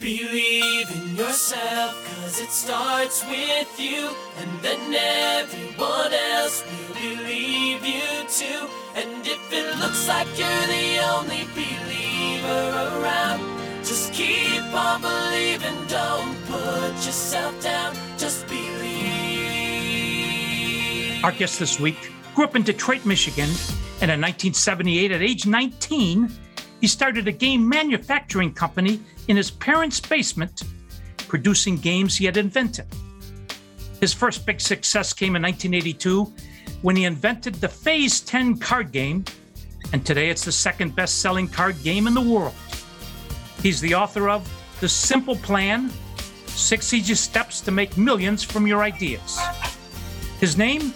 Believe in yourself, cause it starts with you, and then everyone else will believe you too. And if it looks like you're the only believer around, just keep on believing, don't put yourself down, just believe. Our guest this week grew up in Detroit, Michigan, and in 1978, at age 19, he started a game manufacturing company in his parents' basement, producing games he had invented. His first big success came in 1982 when he invented the Phase 10 card game, and today it's the second best selling card game in the world. He's the author of The Simple Plan Six Easy Steps to Make Millions from Your Ideas. His name,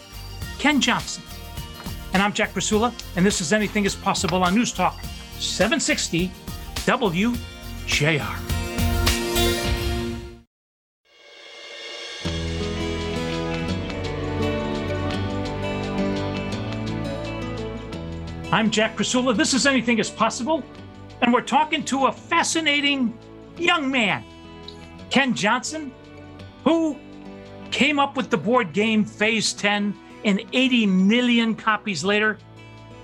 Ken Johnson. And I'm Jack Krasula, and this is Anything is Possible on News Talk 760 WJR. I'm Jack Krasula. This is Anything is Possible, and we're talking to a fascinating young man, Ken Johnson, who came up with the board game Phase 10, and 80 million copies later,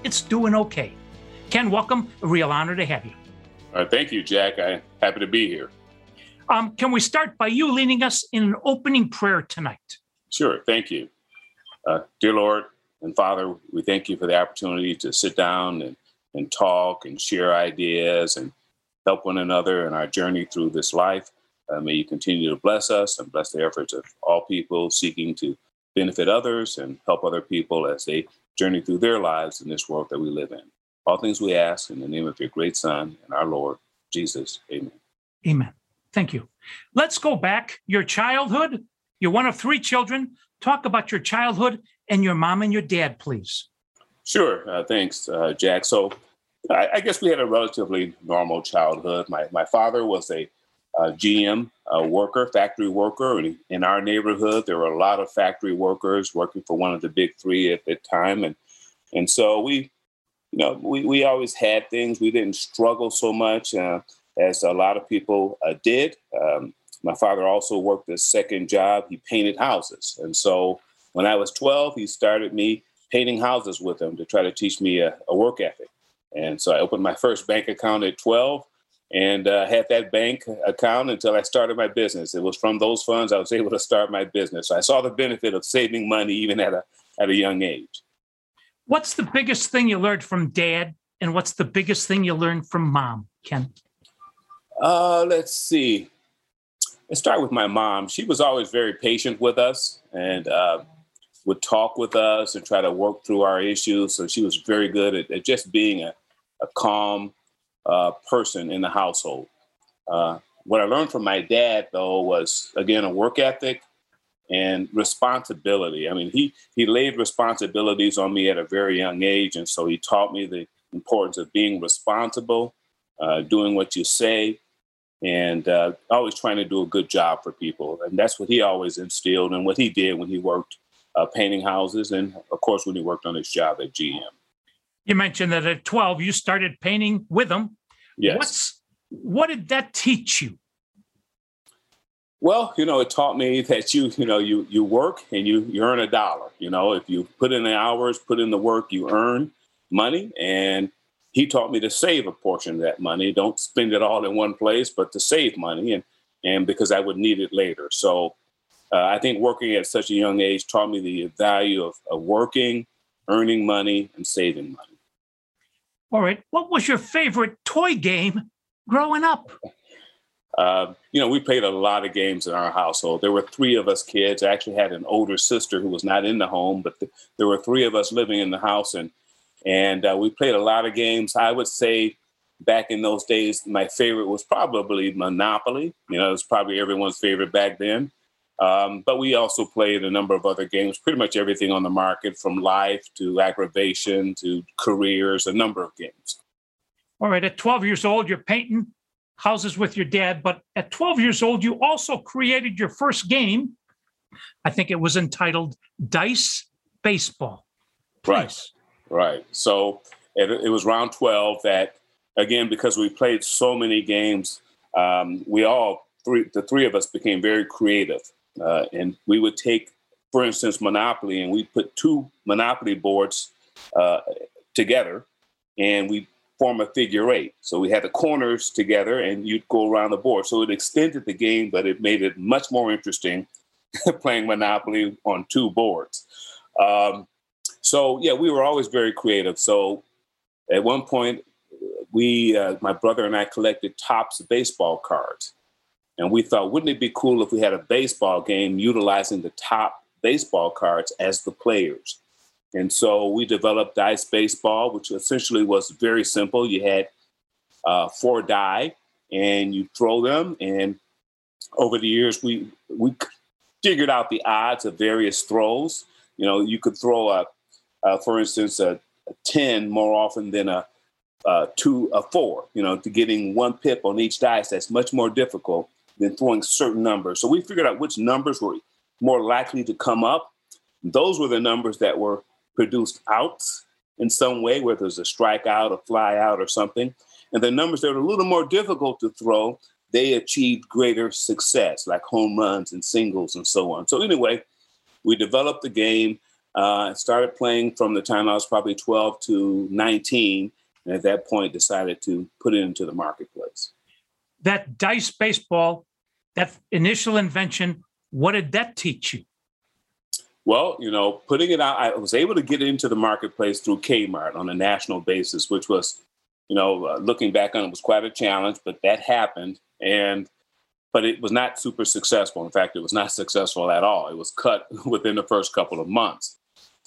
it's doing okay. Ken, welcome. A real honor to have you. Uh, thank you, Jack. I'm happy to be here. Um, can we start by you leading us in an opening prayer tonight? Sure. Thank you. Uh, dear Lord and Father, we thank you for the opportunity to sit down and, and talk and share ideas and help one another in our journey through this life. Uh, may you continue to bless us and bless the efforts of all people seeking to benefit others and help other people as they journey through their lives in this world that we live in. All things we ask in the name of your great Son and our Lord, Jesus. Amen. Amen. Thank you. Let's go back. Your childhood, you're one of three children. Talk about your childhood and your mom and your dad, please. Sure. Uh, thanks, uh, Jack. So I, I, guess we had a relatively normal childhood. My, my father was a uh, GM worker, factory worker. And in our neighborhood, there were a lot of factory workers working for one of the big three at the time. And, and so we you know, we, we always had things. We didn't struggle so much uh, as a lot of people uh, did. Um, my father also worked a second job. He painted houses. And so when I was 12, he started me painting houses with him to try to teach me a, a work ethic. And so I opened my first bank account at 12 and uh, had that bank account until I started my business. It was from those funds I was able to start my business. So I saw the benefit of saving money even at a, at a young age. What's the biggest thing you learned from dad, and what's the biggest thing you learned from mom, Ken? Uh, let's see. Let's start with my mom. She was always very patient with us and uh, would talk with us and try to work through our issues. So she was very good at, at just being a, a calm uh, person in the household. Uh, what I learned from my dad, though, was again a work ethic and responsibility. I mean, he he laid responsibilities on me at a very young age, and so he taught me the importance of being responsible, uh, doing what you say, and uh, always trying to do a good job for people. And that's what he always instilled, and what he did when he worked uh, painting houses, and of course when he worked on his job at GM. You mentioned that at twelve you started painting with him. Yes. What's what did that teach you? Well, you know, it taught me that you, you know, you you work and you you earn a dollar. You know, if you put in the hours, put in the work, you earn money. And he taught me to save a portion of that money. Don't spend it all in one place, but to save money, and and because I would need it later. So uh, I think working at such a young age taught me the value of, of working, earning money, and saving money. All right. What was your favorite toy game growing up? Uh, you know, we played a lot of games in our household. There were three of us kids. I actually had an older sister who was not in the home, but th- there were three of us living in the house, and and uh, we played a lot of games. I would say back in those days, my favorite was probably Monopoly. You know, it was probably everyone's favorite back then. Um, but we also played a number of other games, pretty much everything on the market, from life to aggravation to careers, a number of games. All right, at 12 years old, you're painting houses with your dad, but at 12 years old, you also created your first game. I think it was entitled Dice Baseball. Please. Right, right. So it, it, was round 12 that, again, because we played so many games um, we all three the three of us became very creative, uh, and we would take, for instance, Monopoly, and we put two Monopoly boards uh, together, and we form a figure eight. So we had the corners together, and you'd go around the board. So it extended the game, but it made it much more interesting playing Monopoly on two boards. Um, so yeah, we were always very creative. So at one point, we, uh, my brother and I, collected Topps baseball cards, and we thought, wouldn't it be cool if we had a baseball game utilizing the Topps baseball cards as the players? And so we developed Dice Baseball, which essentially was very simple. You had uh, four die, and you throw them. And over the years, we we figured out the odds of various throws. You know, you could throw a, for instance, a, a, ten more often than a, a two, a four. You know, to getting one pip on each dice. That's much more difficult than throwing certain numbers. So we figured out which numbers were more likely to come up. Those were the numbers that were produced outs in some way, whether it's a strikeout, a flyout, or something. And the numbers that are a little more difficult to throw, they achieved greater success, like home runs and singles and so on. So, anyway, we developed the game, uh, started playing from the time I was probably 12 to 19, and at that point decided to put it into the marketplace. That dice baseball, that initial invention, what did that teach you? Well, you know, putting it out, I was able to get into the marketplace through Kmart on a national basis, which was, you know, uh, looking back on it was quite a challenge, but that happened. And, but it was not super successful. In fact, it was not successful at all. It was cut within the first couple of months.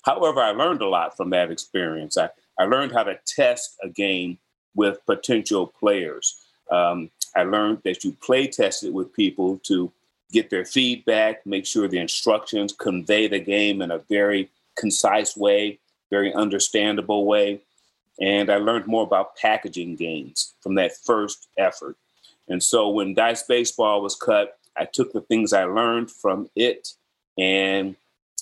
However, I learned a lot from that experience. I, I learned how to test a game with potential players. Um, I learned that you play test it with people to get their feedback, make sure the instructions convey the game in a very concise way, very understandable way. And I learned more about packaging games from that first effort. And so when Dice Baseball was cut, I took the things I learned from it and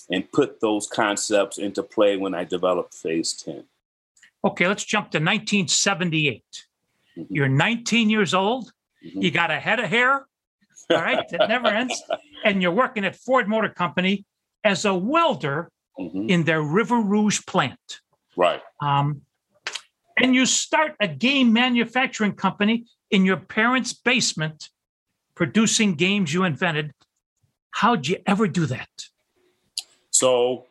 and put those concepts into play when I developed Phase 10. Okay, let's jump to 1978. Mm-hmm. You're 19 years old. Mm-hmm. You got a head of hair, all right, it never ends. And you're working at Ford Motor Company as a welder mm-hmm. in their River Rouge plant. Right. Um, and you start a game manufacturing company in your parents' basement, producing games you invented. How'd you ever do that? So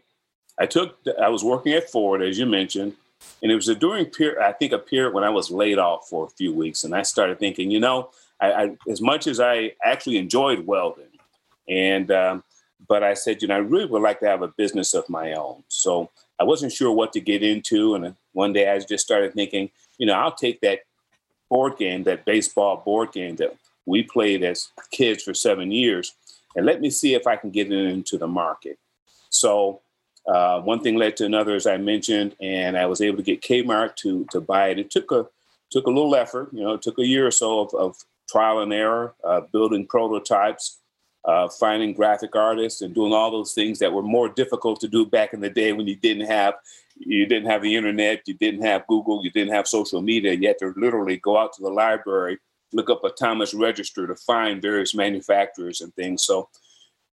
I took, I was working at Ford, as you mentioned, and it was a during period, I think a period when I was laid off for a few weeks. And I started thinking, you know, I, I, as much as I actually enjoyed welding, and um, but I said, you know, I really would like to have a business of my own. So I wasn't sure what to get into, and one day I just started thinking, you know, I'll take that board game, that baseball board game that we played as kids for seven years, and let me see if I can get it into the market. So uh, one thing led to another, as I mentioned, and I was able to get Kmart to to buy it. It took a took a little effort, you know, it took a year or so of, of trial and error, uh, building prototypes, uh, finding graphic artists, and doing all those things that were more difficult to do back in the day when you didn't have you didn't have the internet, you didn't have Google, you didn't have social media. You had to literally go out to the library, look up a Thomas Register to find various manufacturers and things. So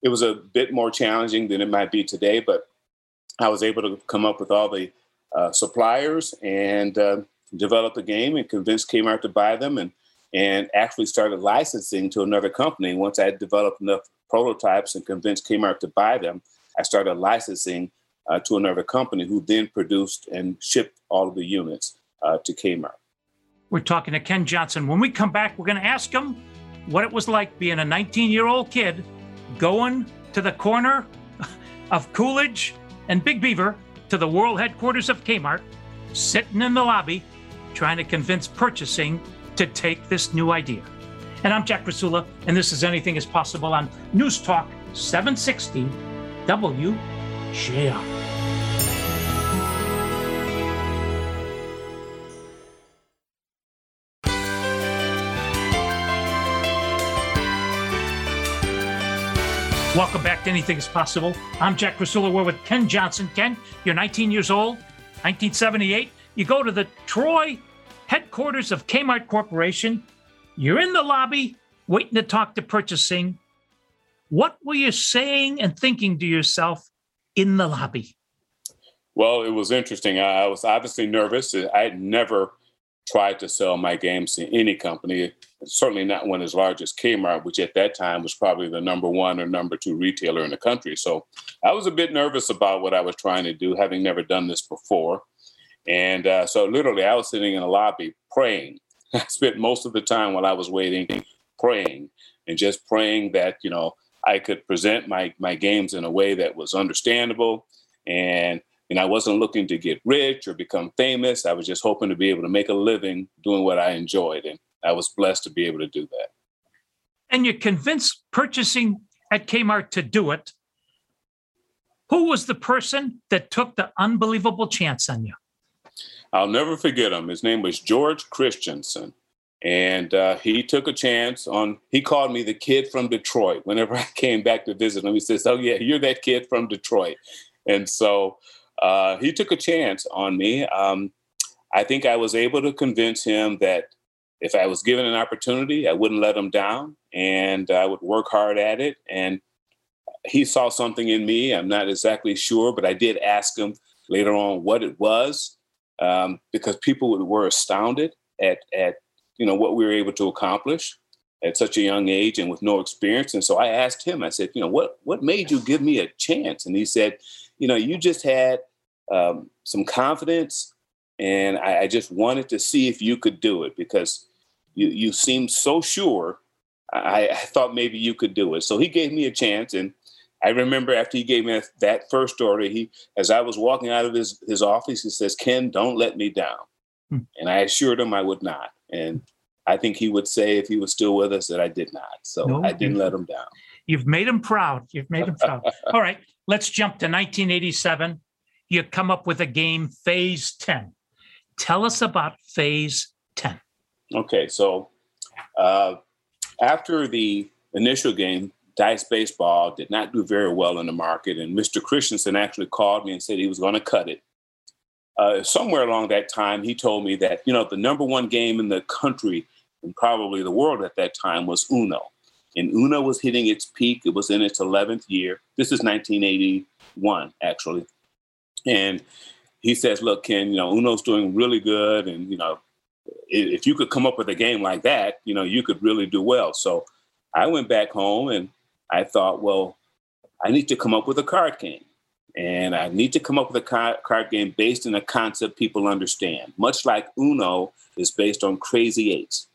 it was a bit more challenging than it might be today, but I was able to come up with all the uh, suppliers and uh, develop a game and convince Kmart to buy them and and actually started licensing to another company. Once I developed enough prototypes and convinced Kmart to buy them, I started licensing uh, to another company who then produced and shipped all of the units uh, to Kmart. We're talking to Ken Johnson. When we come back, we're going to ask him what it was like being a 19 year old kid going to the corner of Coolidge and Big Beaver to the world headquarters of Kmart, sitting in the lobby, trying to convince purchasing to take this new idea. And I'm Jack Krasula, and this is Anything is Possible on News Talk 760 WJR. Welcome back to Anything is Possible. I'm Jack Krasula. We're with Ken Johnson. Ken, you're 19 years old, 1978. You go to the Troy headquarters of Kmart Corporation, You're in the lobby waiting to talk to purchasing. What were you saying and thinking to yourself in the lobby? Well, it was interesting. I was obviously nervous. I had never tried to sell my games to any company, certainly not one as large as Kmart, which at that time was probably the number one or number two retailer in the country. So I was a bit nervous about what I was trying to do, having never done this before. And uh, so literally, I was sitting in a lobby praying. I spent most of the time while I was waiting praying and just praying that, you know, I could present my, my games in a way that was understandable and and I wasn't looking to get rich or become famous. I was just hoping to be able to make a living doing what I enjoyed. And I was blessed to be able to do that. And you convinced purchasing at Kmart to do it. Who was the person that took the unbelievable chance on you? I'll never forget him. His name was George Christensen. And uh, he took a chance on, he called me the kid from Detroit. Whenever I came back to visit him, he says, Oh, yeah, you're that kid from Detroit. And so uh, he took a chance on me. Um, I think I was able to convince him that if I was given an opportunity, I wouldn't let him down and I would work hard at it. And he saw something in me. I'm not exactly sure, but I did ask him later on what it was um, because people were astounded at, at you know what we were able to accomplish at such a young age and with no experience. And so I asked him, I said, you know, what what made you give me a chance? And he said, you know, you just had um, some confidence, and I, I, just wanted to see if you could do it because you you seemed so sure. I, I, thought maybe you could do it. So he gave me a chance, and I remember after he gave me that first order, he as I was walking out of his his office, he says, "Ken, don't let me down," hmm. and I assured him I would not, and. I think he would say if he was still with us that I did not. So no, I didn't let him down. You've made him proud. You've made him proud. All right, let's jump to 1987 you come up with a game, Phase 10. Tell us about Phase 10. Okay, so uh, after the initial game, Dice Baseball did not do very well in the market, and Mr. Christensen actually called me and said he was going to cut it. Uh, somewhere along that time, he told me that you know the number one game in the country and probably the world at that time was Uno, and Uno was hitting its peak. It was in its 11th year. This is 1981, actually, and he says, "Look, Ken, you know Uno's doing really good, and you know if you could come up with a game like that, you know you could really do well." So I went back home and I thought, well, I need to come up with a card game. And I need to come up with a card game based on a concept people understand, much like Uno is based on Crazy Eights.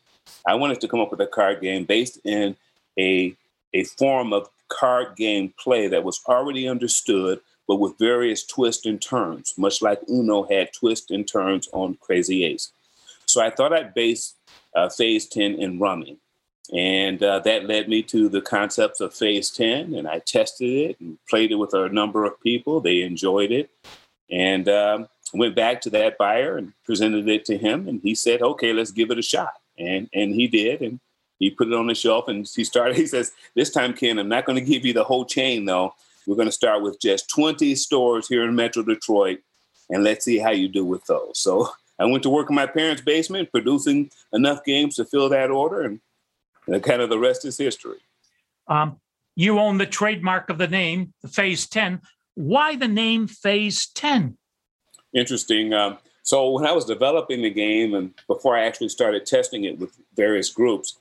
I wanted to come up with a card game based in a, a form of card game play that was already understood but with various twists and turns, much like Uno had twists and turns on Crazy Eights. So I thought I'd base uh, Phase 10 in rummy. And uh, that led me to the concepts of Phase 10. And I tested it and played it with a number of people. They enjoyed it. And um, went back to that buyer and presented it to him. And he said, okay, let's give it a shot. And, and he did. And he put it on the shelf and he started, he says, this time, Ken, I'm not going to give you the whole chain though. We're going to start with just 20 stores here in Metro Detroit, and let's see how you do with those. So I went to work in my parents' basement, producing enough games to fill that order, and kind of the rest is history. Um, you own the trademark of the name, the Phase 10. Why the name Phase 10? Interesting. Um, so when I was developing the game, and before I actually started testing it with various groups,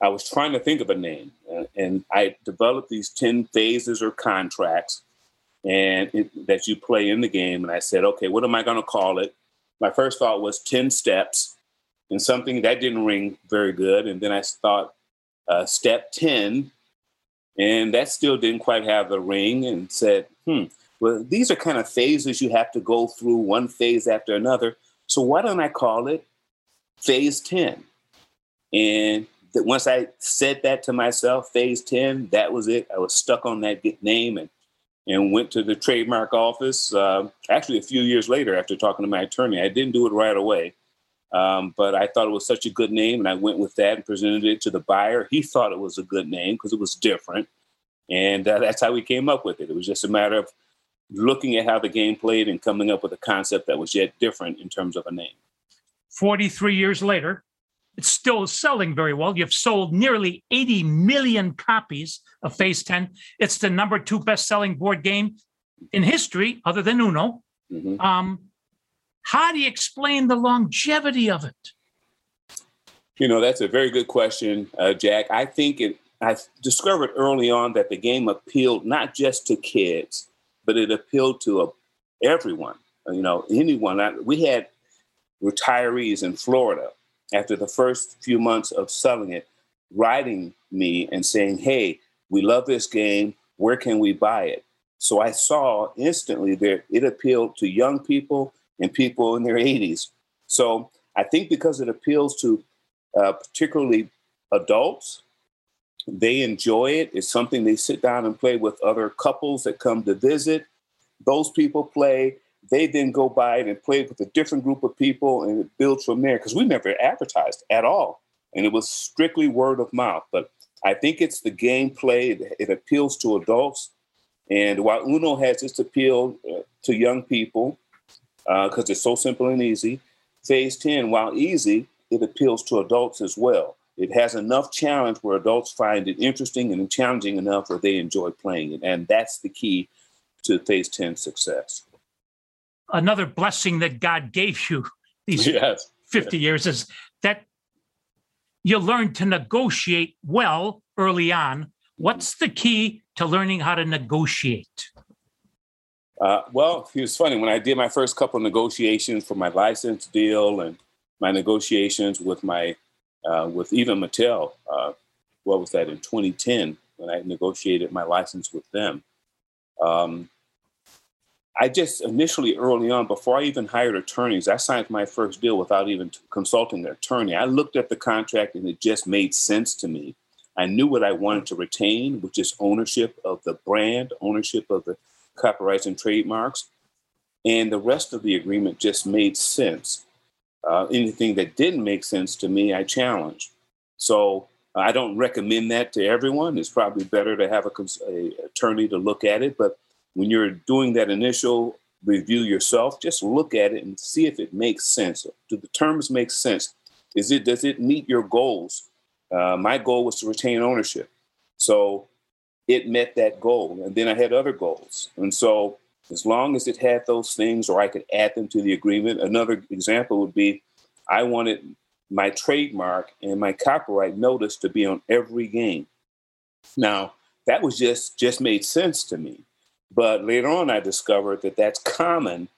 I was trying to think of a name, uh, and I developed these ten phases or contracts, and it, that you play in the game. And I said, okay, what am I going to call it? My first thought was ten steps, and something that didn't ring very good. And then I thought uh, step ten, and that still didn't quite have the ring. And said, hmm, well, these are kind of phases you have to go through, one phase after another. So why don't I call it phase ten? And that once I said that to myself, phase 10, that was it. I was stuck on that name and and went to the trademark office. Uh, actually, a few years later, after talking to my attorney, I didn't do it right away. Um, but I thought it was such a good name, and I went with that and presented it to the buyer. He thought it was a good name because it was different, and uh, that's how we came up with it. It was just a matter of looking at how the game played and coming up with a concept that was yet different in terms of a name. 43 years later, It's still selling very well. You've sold nearly 80 million copies of Phase 10. It's the number two best selling board game in history, other than Uno. Mhm. Um, how do you explain the longevity of it? You know, that's a very good question, uh, Jack. I think it. I discovered early on that the game appealed not just to kids, but it appealed to uh, everyone. Uh, You know, anyone. I, we had retirees in Florida after the first few months of selling it, writing me and saying, "Hey, we love this game. Where can we buy it?" So I saw instantly that it appealed to young people and people in their 80s. So I think because it appeals to uh, particularly adults. They enjoy it. It's something they sit down and play with other couples that come to visit. Those people play. They then go by it and play with a different group of people, and it builds from there. Because we never advertised at all, and it was strictly word of mouth. But I think it's the gameplay. It, it appeals to adults, and while Uno has its appeal uh, to young people Uh, because it's so simple and easy, Phase 10, while easy, it appeals to adults as well. It has enough challenge where adults find it interesting and challenging enough where they enjoy playing it. And that's the key to Phase 10 success. Another blessing that God gave you these Yes. 50 years is that you learn to negotiate well early on. What's the key to learning how to negotiate? Uh, well, it was funny when I did my first couple of negotiations for my license deal and my negotiations with my uh, with even Mattel. Uh, what was that in 2010 when I negotiated my license with them? Um, I just initially early on, before I even hired attorneys, I signed my first deal without even consulting an attorney. I looked at the contract and it just made sense to me. I knew what I wanted to retain, which is ownership of the brand, ownership of the copyrights and trademarks. And the rest of the agreement just made sense. Uh, anything that didn't make sense to me, I challenged. So I don't recommend that to everyone. It's probably better to have a, cons- a attorney to look at it. But when you're doing that initial review yourself, just look at it and see if it makes sense. Do the terms make sense? Is it does it meet your goals? Uh, my goal was to retain ownership, so it met that goal. And then I had other goals, and so as long as it had those things, or I could add them to the agreement. Another example would be, I wanted my trademark and my copyright notice to be on every game. Now that was just just made sense to me. But later on, I discovered that that's common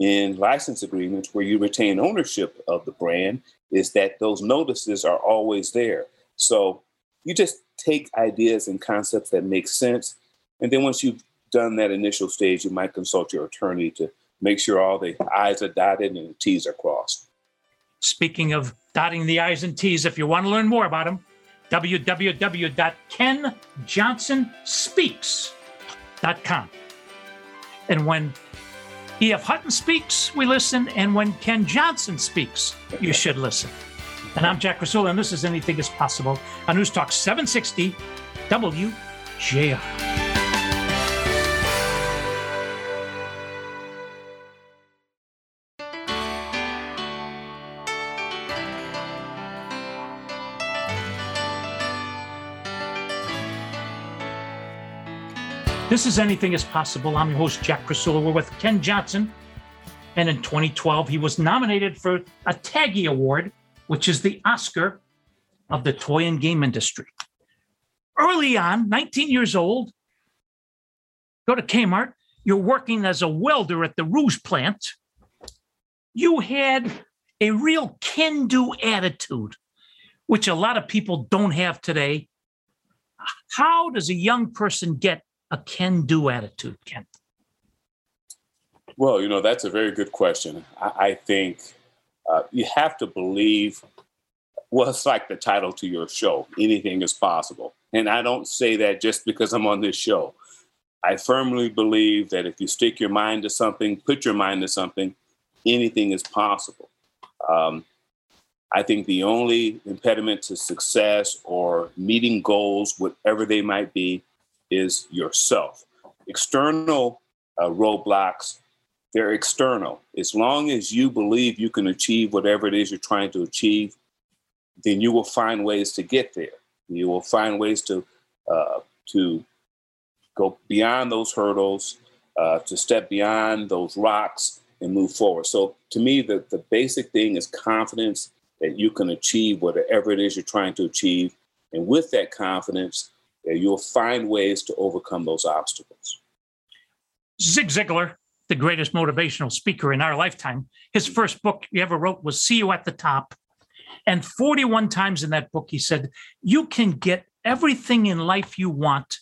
in license agreements where you retain ownership of the brand, is that those notices are always there. So you just take ideas and concepts that make sense. And then once you've done that initial stage, you might consult your attorney to make sure all the I's are dotted and the T's are crossed. Speaking of dotting the I's and T's, if you want to learn more about them, www.kenjohnsonspeaks.com. And when E.F. Hutton speaks, we listen. And when Ken Johnson speaks, you should listen. And I'm Jack Krasula, and this is Anything is Possible on News Talk 760 WJR. This is Anything is Possible. I'm your host, Jack Krasula. We're with Ken Johnson. And in 2012, he was nominated for a TAGIE Award, which is the Oscar of the toy and game industry. Early on, 19 years old, go to Kmart. You're working as a welder at the Rouge plant. You had a real can do attitude, which a lot of people don't have today. How does a young person get a can do attitude, Ken? Well, you know, that's a very good question. I, I think uh, you have to believe, well, it's like the title to your show anything is possible. And I don't say that just because I'm on this show. I firmly believe that if you stick your mind to something, put your mind to something, anything is possible. Um, I think the only impediment to success or meeting goals, whatever they might be, is yourself. External uh, roadblocks, they're external. As long as you believe you can achieve whatever it is you're trying to achieve, then you will find ways to get there. You will find ways to uh, to go beyond those hurdles, uh, to step beyond those rocks and move forward. So to me, the, the basic thing is confidence that you can achieve whatever it is you're trying to achieve. And with that confidence, you'll find ways to overcome those obstacles. Zig Ziglar, the greatest motivational speaker in our lifetime, his first book he ever wrote was See You at the Top. And 41 times in that book, he said, You can get everything in life you want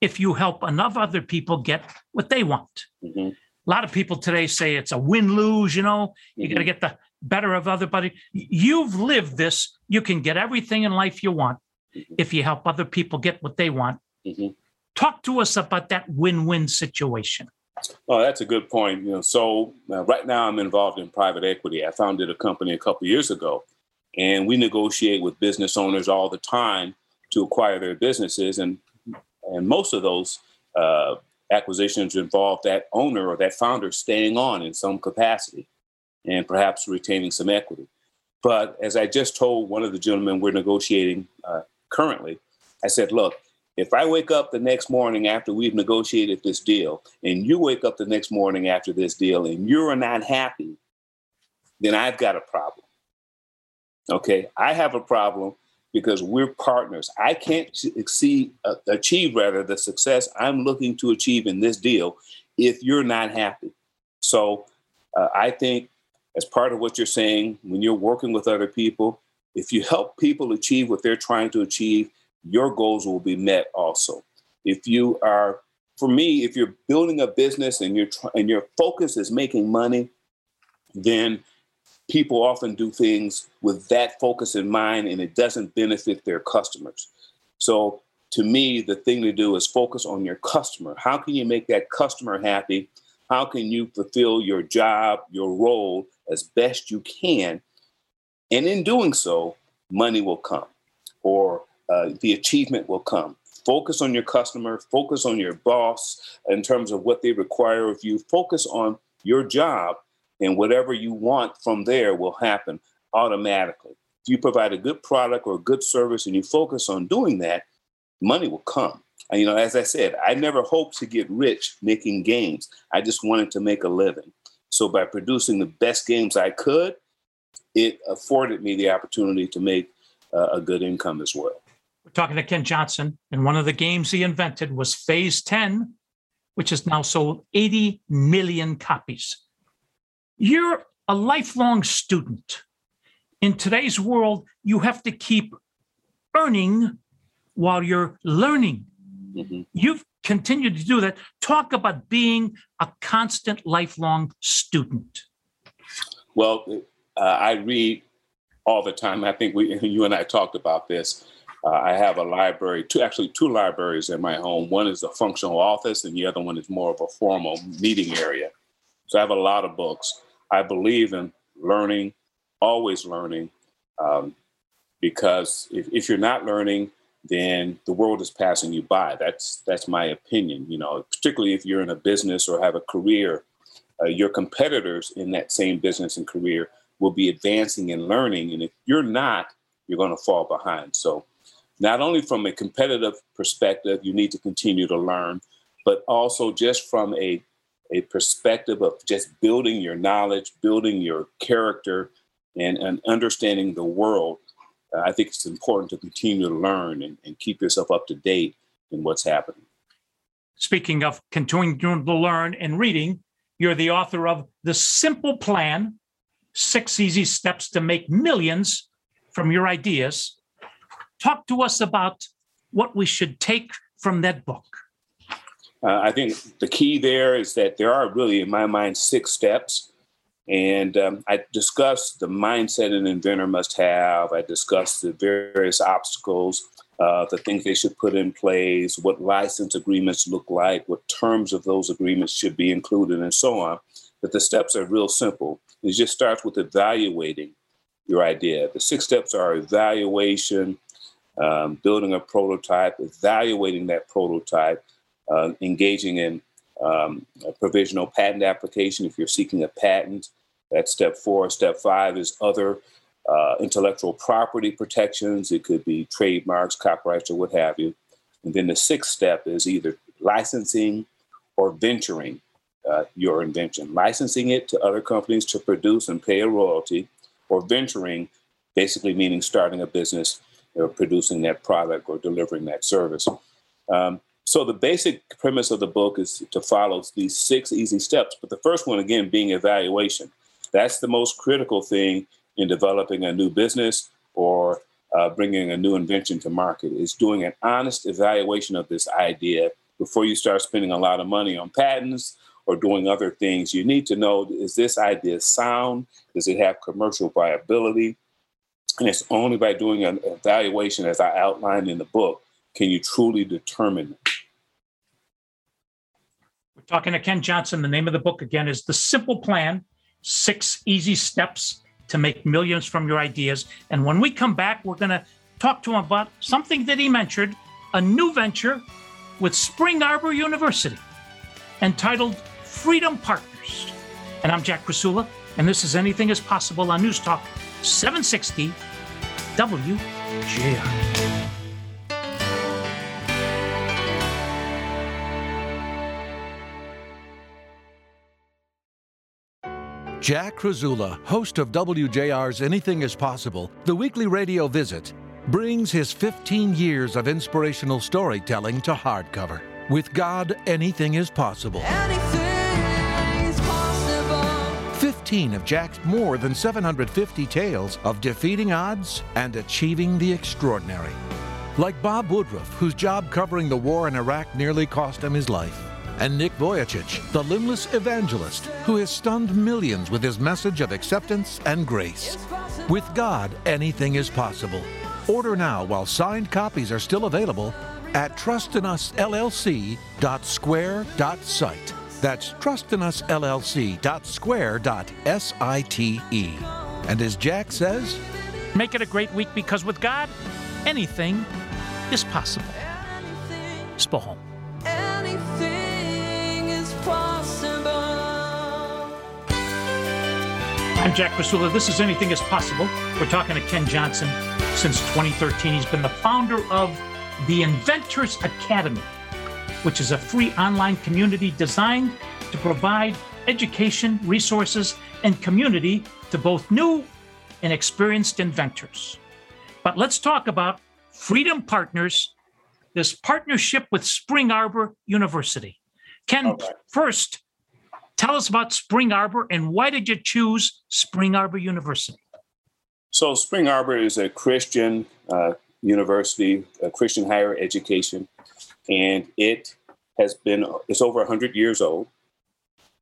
if you help enough other people get what they want. Mm-hmm. A lot of people today say it's a win lose, you know, you mm-hmm. got to get the better of other everybody. You've lived this. You can get everything in life you want mm-hmm. if you help other people get what they want. Mm-hmm. Talk to us about that win win situation. Oh, that's a good point. You know, so uh, right now I'm involved in private equity. I founded a company a couple years ago, and we negotiate with business owners all the time to acquire their businesses, and and most of those uh, acquisitions involve that owner or that founder staying on in some capacity, and perhaps retaining some equity. But as I just told one of the gentlemen we're negotiating uh, currently, I said, look, if I wake up the next morning after we've negotiated this deal, and you wake up the next morning after this deal and you're not happy, then I've got a problem. Okay, I have a problem because we're partners. I can't exceed, uh, achieve rather the success I'm looking to achieve in this deal if you're not happy. So uh, I think as part of what you're saying, when you're working with other people, if you help people achieve what they're trying to achieve, your goals will be met also. If you are, for me, if you're building a business and you're tr- and your focus is making money, then people often do things with that focus in mind and it doesn't benefit their customers. So to me, the thing to do is focus on your customer. How can you make that customer happy? How can you fulfill your job, your role as best you can? And in doing so, money will come or uh, the achievement will come. Focus on your customer, focus on your boss in terms of what they require of you, focus on your job, and whatever you want from there will happen automatically. If you provide a good product or a good service and you focus on doing that, money will come. And, you know, as I said, I never hoped to get rich making games. I just wanted to make a living. So by producing the best games I could, it afforded me the opportunity to make uh, a good income as well. Talking to Ken Johnson, and one of the games he invented was Phase 10, which has now sold 80 million copies. You're a lifelong student. In today's world, you have to keep earning while you're learning. Mm-hmm. You've continued to do that. Talk about being a constant lifelong student. Well, uh, I read all the time. I think we, you and I talked about this. Uh, I have a library, two actually two libraries in my home. One is a functional office, and the other one is more of a formal meeting area. So I have a lot of books. I believe in learning, always learning, um, because if, if you're not learning, then the world is passing you by. That's that's my opinion. You know, particularly if you're in a business or have a career, uh, your competitors in that same business and career will be advancing and learning, and if you're not, you're going to fall behind. So not only from a competitive perspective, you need to continue to learn, but also just from a, a perspective of just building your knowledge, building your character, and, and understanding the world. I think it's important to continue to learn and, and keep yourself up to date in what's happening. Speaking of continuing to learn and reading, you're the author of The Simple Plan Six Easy Steps to Make Millions from Your Ideas Talk to us about what we should take from that book. Uh, I think the key there is that there are really, in my mind, six steps. And um, I discussed the mindset an inventor must have. I discussed the various obstacles, uh, the things they should put in place, what license agreements look like, what terms of those agreements should be included, and so on. But the steps are real simple. It just starts with evaluating your idea. The six steps are evaluation, um, building a prototype, evaluating that prototype, uh, engaging in um, a provisional patent application if you're seeking a patent. That's step four. Step five is other uh, intellectual property protections, it could be trademarks, copyrights, or what have you. And then the sixth step is either licensing or venturing uh, your invention, licensing it to other companies to produce and pay a royalty, or venturing, basically meaning starting a business or producing that product or delivering that service. Um, so the basic premise of the book is to follow these six easy steps. But the first one, again, being evaluation. That's the most critical thing in developing a new business or uh, bringing a new invention to market is doing an honest evaluation of this idea before you start spending a lot of money on patents or doing other things. You need to know is this idea sound? Does it have commercial viability? And it's only by doing an evaluation, as I outlined in the book, can you truly determine We're talking to Ken Johnson. The name of the book again is The Simple Plan Six Easy Steps to Make Millions from Your Ideas. And when we come back, we're going to talk to him about something that he mentioned a new venture with Spring Arbor University entitled Freedom Partners. And I'm Jack Krasula, and this is Anything is Possible on News Talk 760 WJR. Jack Krasula, host of WJR's Anything is Possible, the weekly radio visit, brings his 15 years of inspirational storytelling to hardcover. With God, anything is possible. Anything 13 of Jack's more than 750 tales of defeating odds and achieving the extraordinary. Like Bob Woodruff, whose job covering the war in Iraq nearly cost him his life, and Nick Vujicic, the limbless evangelist, who has stunned millions with his message of acceptance and grace. With God, anything is possible. Order now while signed copies are still available at trustinusllc.square.site. That's trustinusllc.square.site. And as Jack says, Make it a great week because with God, anything is possible. Spohom. Anything is possible. I'm Jack Krasula. This is Anything is Possible. We're talking to Ken Johnson since 2013. He's been the founder of the Inventors Academy, which is a free online community designed to provide education, resources, and community to both new and experienced inventors. But let's talk about Freedom Partners, this partnership with Spring Arbor University. Ken, right. first, tell us about Spring Arbor and why did you choose Spring Arbor University? So, Spring Arbor is a Christian uh, university, a Christian higher education, and it has been it's over 100 years old.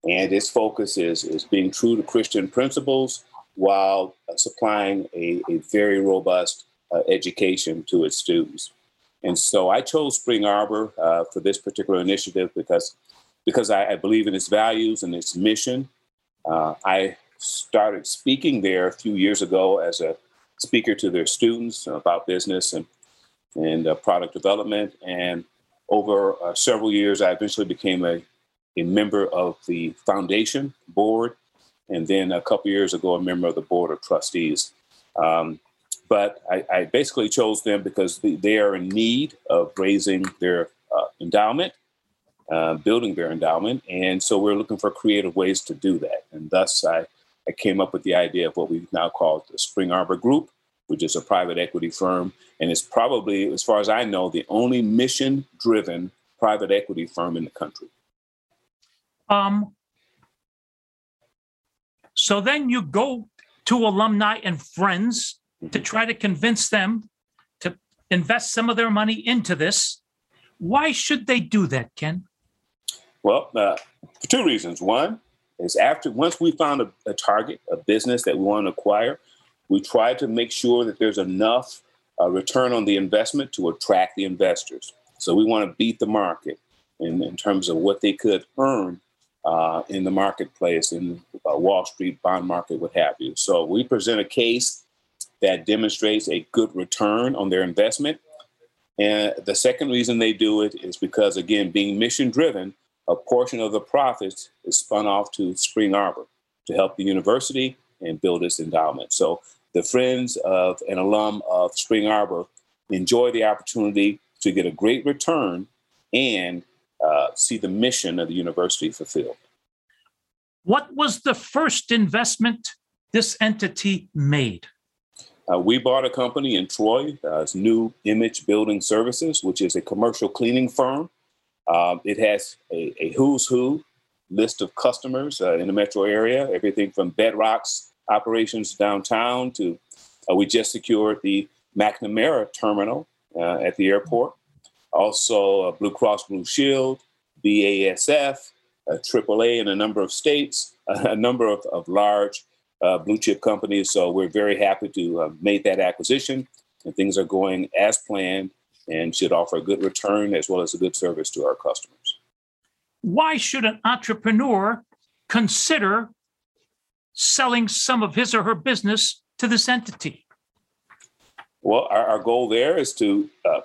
And its focus is is being true to Christian principles while supplying a, a very robust uh, education to its students. And so, I chose Spring Arbor uh, for this particular initiative because because I, I believe in its values and its mission. Uh, I started speaking there a few years ago as a speaker to their students about business and and uh, product development. And over uh, several years, I eventually became a, a member of the foundation board, and then a couple years ago, a member of the board of trustees. Um, but I, I basically chose them because they, are in need of raising their uh, endowment, uh, building their endowment, and so we're looking for creative ways to do that. And thus, I I came up with the idea of what we now call the Spring Arbor Group, which is a private equity firm. And it's probably, as far as I know, the only mission driven private equity firm in the country. Um, so then you go to alumni and friends to try to convince them to invest some of their money into this. Why should they do that, Ken? Well, uh, for two reasons. One is after once we found a, a target, a business that we want to acquire, we try to make sure that there's enough uh, return on the investment to attract the investors. So we want to beat the market in, in terms of what they could earn uh, in the marketplace, in uh, Wall Street, bond market, what have you. So we present a case that demonstrates a good return on their investment. And the second reason they do it is because, again, being mission driven, a portion of the profits is spun off to Spring Arbor to help the university and build its endowment. So the friends of an alum of Spring Arbor enjoy the opportunity to get a great return and uh, see the mission of the university fulfilled. What was the first investment this entity made? Uh, we bought a company in Troy, uh, it's New Image Building Services, which is a commercial cleaning firm. Um, it has a, a, who's who list of customers uh, in the metro area, everything from Bedrock's operations downtown to uh, we just secured the McNamara terminal uh, at the airport. Also, uh, Blue Cross Blue Shield, BASF, AAA in a number of states, a number of, of large uh, blue chip companies. So we're very happy to have made that acquisition, and things are going as planned and should offer a good return as well as a good service to our customers. Why should an entrepreneur consider selling some of his or her business to this entity? Well, our, our goal there is to uh,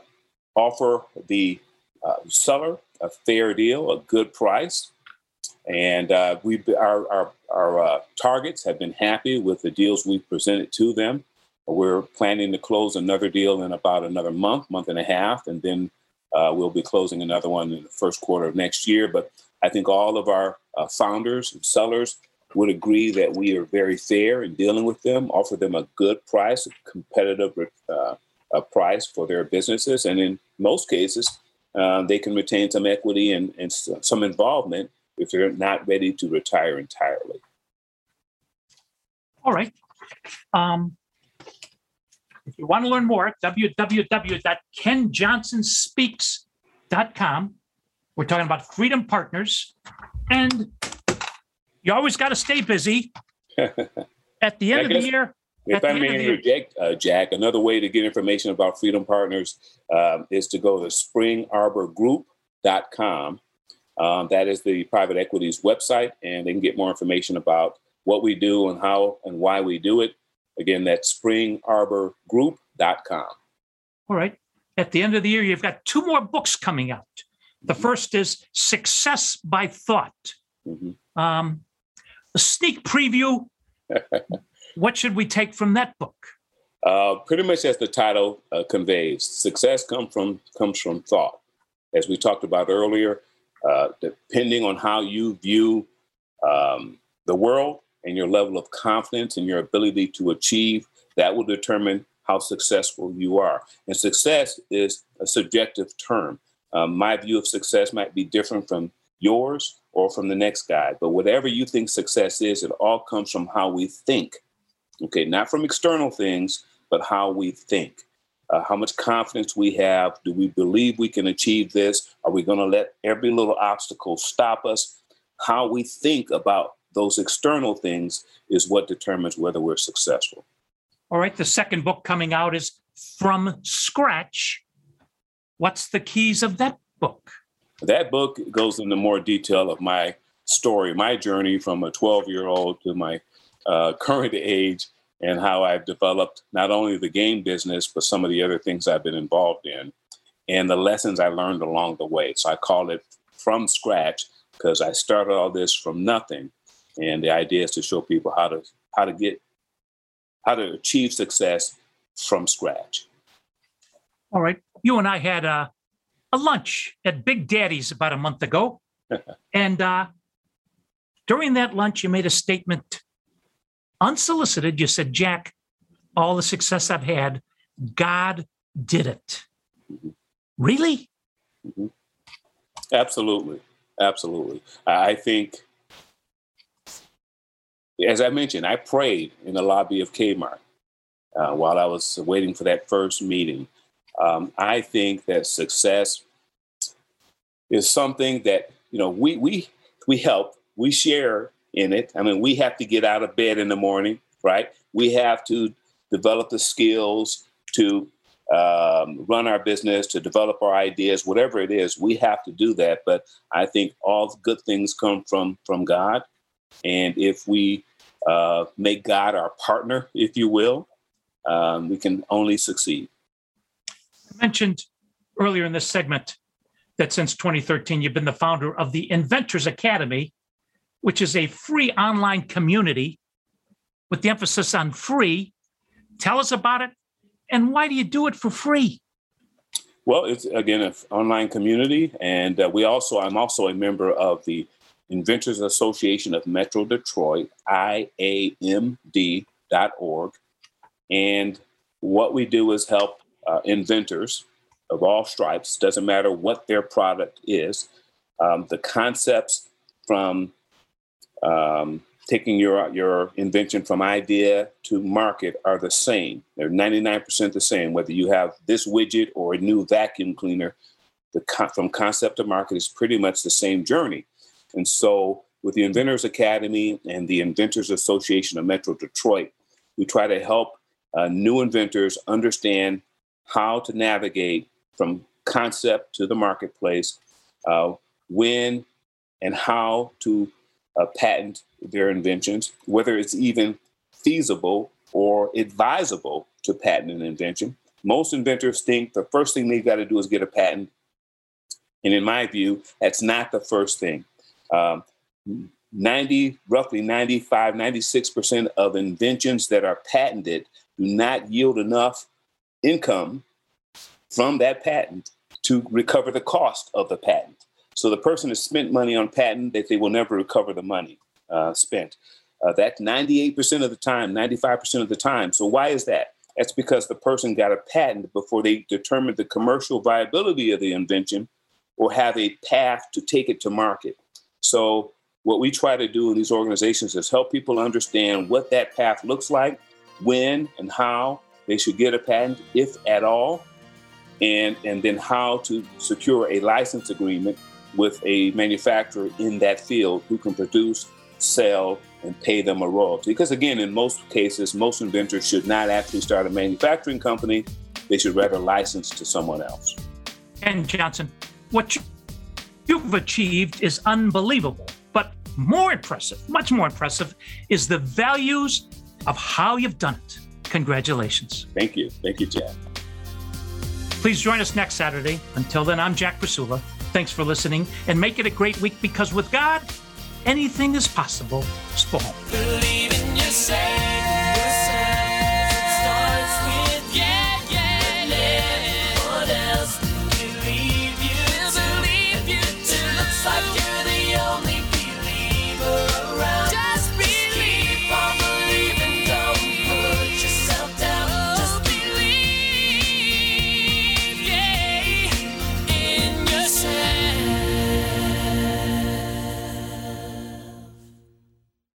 offer the uh, seller a fair deal, a good price, and uh, we our our, our uh, targets have been happy with the deals we've presented to them. We're planning to close another deal in about another month, month and a half, and then uh, we'll be closing another one in the first quarter of next year. But I think all of our uh, founders and sellers would agree that we are very fair in dealing with them, offer them a good price, a competitive uh, a price for their businesses, and in most cases, uh, they can retain some equity and, and some involvement if they're not ready to retire entirely. All right. Um, if you want to learn more, www.kenjohnsonspeaks.com. We're talking about Freedom Partners. And you always got to stay busy. At the end of the year, If I may interject, uh, Jack, another way to get information about Freedom Partners um, is to go to springarborgroup.com. Um, that is the private equities website, and they can get more information about what we do and how and why we do it. Again, that's springarborgroup.com. all right. At the end of the year, you've got two more books coming out. The first is Success by Thought. Mhm. Um, a sneak preview. what should we take from that book? Uh, pretty much as the title uh, conveys, success come from comes from thought. As we talked about earlier, uh, depending on how you view um, the world and your level of confidence and your ability to achieve, that will determine how successful you are. And success is a subjective term. Um, my view of success might be different from yours or from the next guy, but whatever you think success is, it all comes from how we think. Okay, not from external things, but how we think. Uh, how much confidence we have. Do we believe we can achieve this? Are we going to let every little obstacle stop us? How we think about those external things is what determines whether we're successful. All right. The second book coming out is From Scratch. What's the keys of that book? That book goes into more detail of my story, my journey from a 12 year old to my uh, current age, and how I've developed not only the game business, but some of the other things I've been involved in and the lessons I learned along the way. So I call it From Scratch because I started all this from nothing. And the idea is to show people how to how to get how to achieve success from scratch. All right. You and I had a, a lunch at Big Daddy's about a month ago. and uh, during that lunch, you made a statement unsolicited. You said, Jack, all the success I've had, God did it. Really? Absolutely. Absolutely. I I think, as I mentioned, I prayed in the lobby of Kmart uh, while I was waiting for that first meeting. Um, I think that success is something that, you know, we, we, we help, we share in it. I mean, we have to get out of bed in the morning, right? We have to develop the skills to um, run our business, to develop our ideas, whatever it is, we have to do that. But I think all good things come from from God, and if we uh, make God our partner, if you will, um, we can only succeed. I mentioned earlier in this segment that since 2013, you've been the founder of the Inventors Academy, which is a free online community with the emphasis on free Tell us about it. And why do you do it for free? Well, it's again an online community, and uh, we also I'm also a member of the Inventors Association of Metro Detroit, IAMD.org, and what we do is help uh, inventors of all stripes. Doesn't matter what their product is. Um, the concepts from um, taking your your invention from idea to market are the same. They're 99% the same. Whether you have this widget or a new vacuum cleaner, the con- from concept to market is pretty much the same journey. And so, with the Inventors Academy and the Inventors Association of Metro Detroit, we try to help uh, new inventors understand how to navigate from concept to the marketplace, uh, when and how to uh, patent their inventions, whether it's even feasible or advisable to patent an invention. Most inventors think the first thing they've got to do is get a patent. And in my view, that's not the first thing. Um, 90, roughly 95, 96% of inventions that are patented do not yield enough income from that patent to recover the cost of the patent. So the person has spent money on patent that they will never recover the money uh, spent. Uh, that's 98% of the time, 95% of the time. So why is that? That's because the person got a patent before they determined the commercial viability of the invention or have a path to take it to market. So what we try to do in these organizations is help people understand what that path looks like, when and how they should get a patent, if at all, and, and then how to secure a license agreement with a manufacturer in that field who can produce, sell, and pay them a royalty. Because again, in most cases, most inventors should not actually start a manufacturing company. They should rather license to someone else. And Johnson, what you- you've achieved is unbelievable. But more impressive, much more impressive, is the values of how you've done it. Congratulations. Thank you. Thank you, Jack. Please join us next Saturday. Until then, I'm Jack Krasula. Thanks for listening and make it a great week because with God, anything is possible. Believe